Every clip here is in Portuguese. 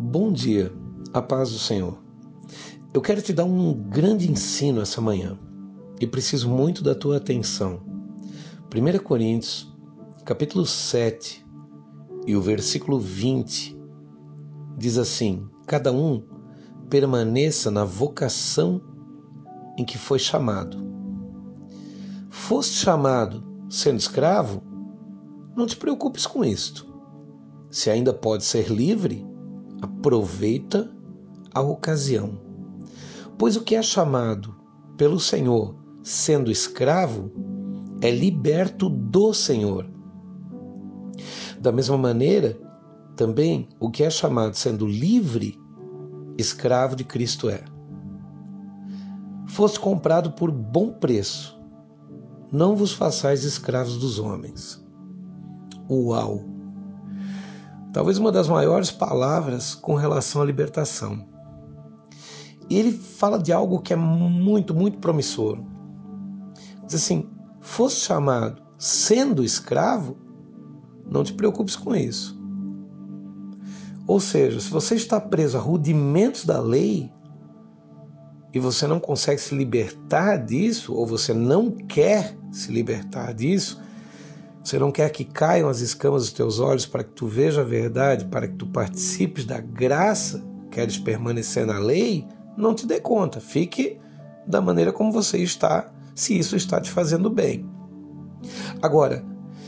Bom dia, a paz do Senhor. Eu quero te dar um grande ensino essa manhã e preciso muito da tua atenção. 1 Coríntios, capítulo 7 e o versículo 20 diz assim: Cada um permaneça na vocação em que foi chamado. Foste chamado sendo escravo? Não te preocupes com isto. Se ainda pode ser livre, aproveita a ocasião. Pois o que é chamado pelo Senhor sendo escravo é liberto do Senhor. Da mesma maneira, também o que é chamado sendo livre, escravo de Cristo é. Foste comprado por bom preço. Não vos façais escravos dos homens. Uau! Talvez uma das maiores palavras com relação à libertação. E ele fala de algo que é muito, muito promissor. Diz assim: fosse chamado sendo escravo, não te preocupes com isso. Ou seja, se você está preso a rudimentos da lei e você não consegue se libertar disso, ou você não quer se libertar disso, você não quer que caiam as escamas dos teus olhos para que tu veja a verdade, para que tu participes da graça, queres permanecer na lei, não te dê conta. Fique da maneira como você está, se isso está te fazendo bem. Agora,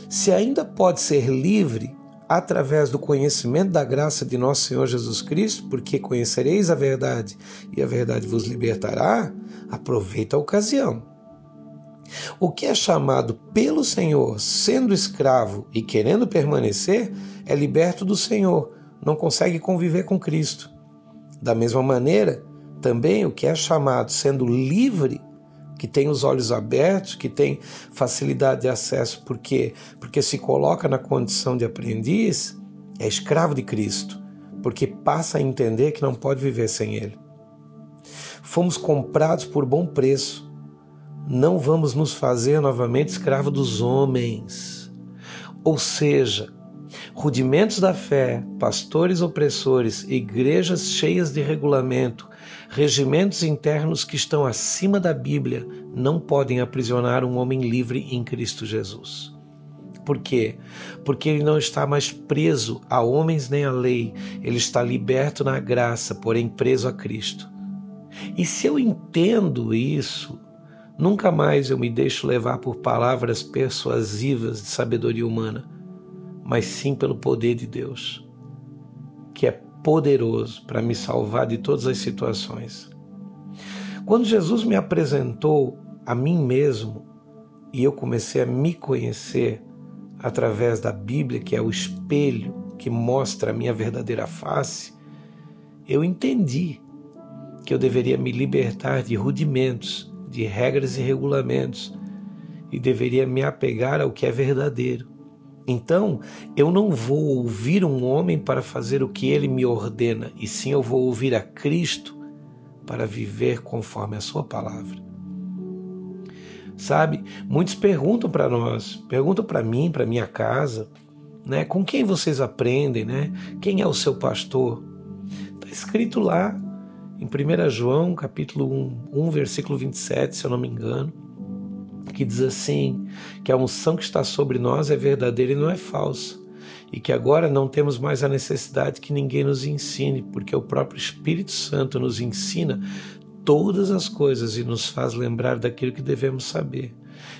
se ainda pode ser livre através do conhecimento da graça de nosso Senhor Jesus Cristo, porque conhecereis a verdade e a verdade vos libertará, aproveita a ocasião. O que é chamado pelo Senhor, sendo escravo e querendo permanecer, é liberto do Senhor, não consegue conviver com Cristo. Da mesma maneira, também o que é chamado sendo livre, que tem os olhos abertos, que tem facilidade de acesso, porque porque se coloca na condição de aprendiz, é escravo de Cristo, porque passa a entender que não pode viver sem ele. Fomos comprados por bom preço não vamos nos fazer novamente escravo dos homens. Ou seja, rudimentos da fé, pastores opressores, igrejas cheias de regulamento, regimentos internos que estão acima da Bíblia não podem aprisionar um homem livre em Cristo Jesus. Por quê? Porque ele não está mais preso a homens nem a lei, ele está liberto na graça, porém preso a Cristo. E se eu entendo isso, Nunca mais eu me deixo levar por palavras persuasivas de sabedoria humana, mas sim pelo poder de Deus, que é poderoso para me salvar de todas as situações. Quando Jesus me apresentou a mim mesmo e eu comecei a me conhecer através da Bíblia, que é o espelho que mostra a minha verdadeira face, eu entendi que eu deveria me libertar de rudimentos de regras e regulamentos e deveria me apegar ao que é verdadeiro. Então, eu não vou ouvir um homem para fazer o que ele me ordena, e sim eu vou ouvir a Cristo para viver conforme a Sua palavra. Sabe, muitos perguntam para nós, perguntam para mim, para minha casa, né? Com quem vocês aprendem, né? Quem é o seu pastor? Está escrito lá em 1 João, capítulo 1, 1, versículo 27, se eu não me engano, que diz assim: que a unção que está sobre nós é verdadeira e não é falsa, e que agora não temos mais a necessidade que ninguém nos ensine, porque o próprio Espírito Santo nos ensina todas as coisas e nos faz lembrar daquilo que devemos saber.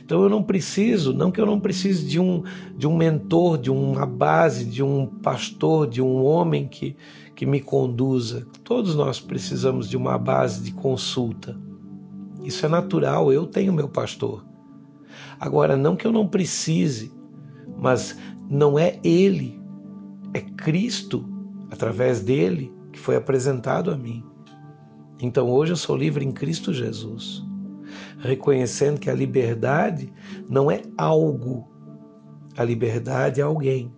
Então eu não preciso, não que eu não precise de um de um mentor, de uma base, de um pastor, de um homem que que me conduza. Todos nós precisamos de uma base de consulta. Isso é natural, eu tenho meu pastor. Agora, não que eu não precise, mas não é ele, é Cristo, através dele, que foi apresentado a mim. Então hoje eu sou livre em Cristo Jesus, reconhecendo que a liberdade não é algo, a liberdade é alguém,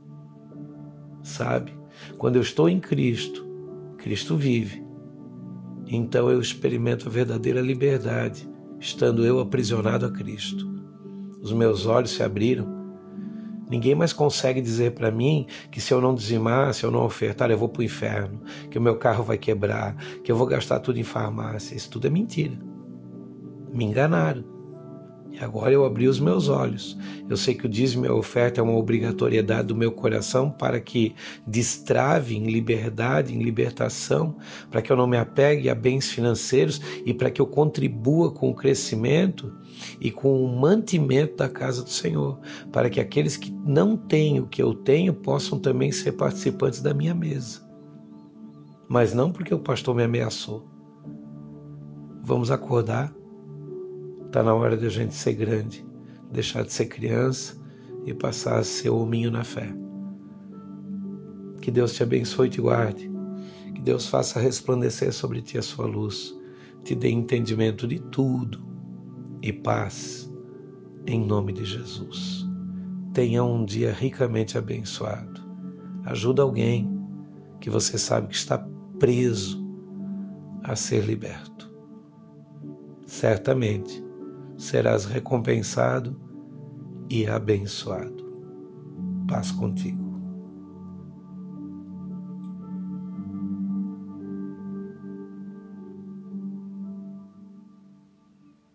sabe? Quando eu estou em Cristo, Cristo vive. Então eu experimento a verdadeira liberdade, estando eu aprisionado a Cristo. Os meus olhos se abriram. Ninguém mais consegue dizer para mim que se eu não dizimar, se eu não ofertar, eu vou para o inferno, que o meu carro vai quebrar, que eu vou gastar tudo em farmácia. Isso tudo é mentira. Me enganaram. E agora eu abri os meus olhos. Eu sei que o dízimo e a oferta é uma obrigatoriedade do meu coração para que destrave em liberdade, em libertação, para que eu não me apegue a bens financeiros e para que eu contribua com o crescimento e com o mantimento da casa do Senhor, para que aqueles que não têm o que eu tenho possam também ser participantes da minha mesa. Mas não porque o pastor me ameaçou. Vamos acordar Está na hora de a gente ser grande, deixar de ser criança e passar a ser hominho na fé. Que Deus te abençoe e te guarde. Que Deus faça resplandecer sobre ti a sua luz, te dê entendimento de tudo e paz, em nome de Jesus. Tenha um dia ricamente abençoado. Ajuda alguém que você sabe que está preso a ser liberto. Certamente serás recompensado e abençoado. Paz contigo.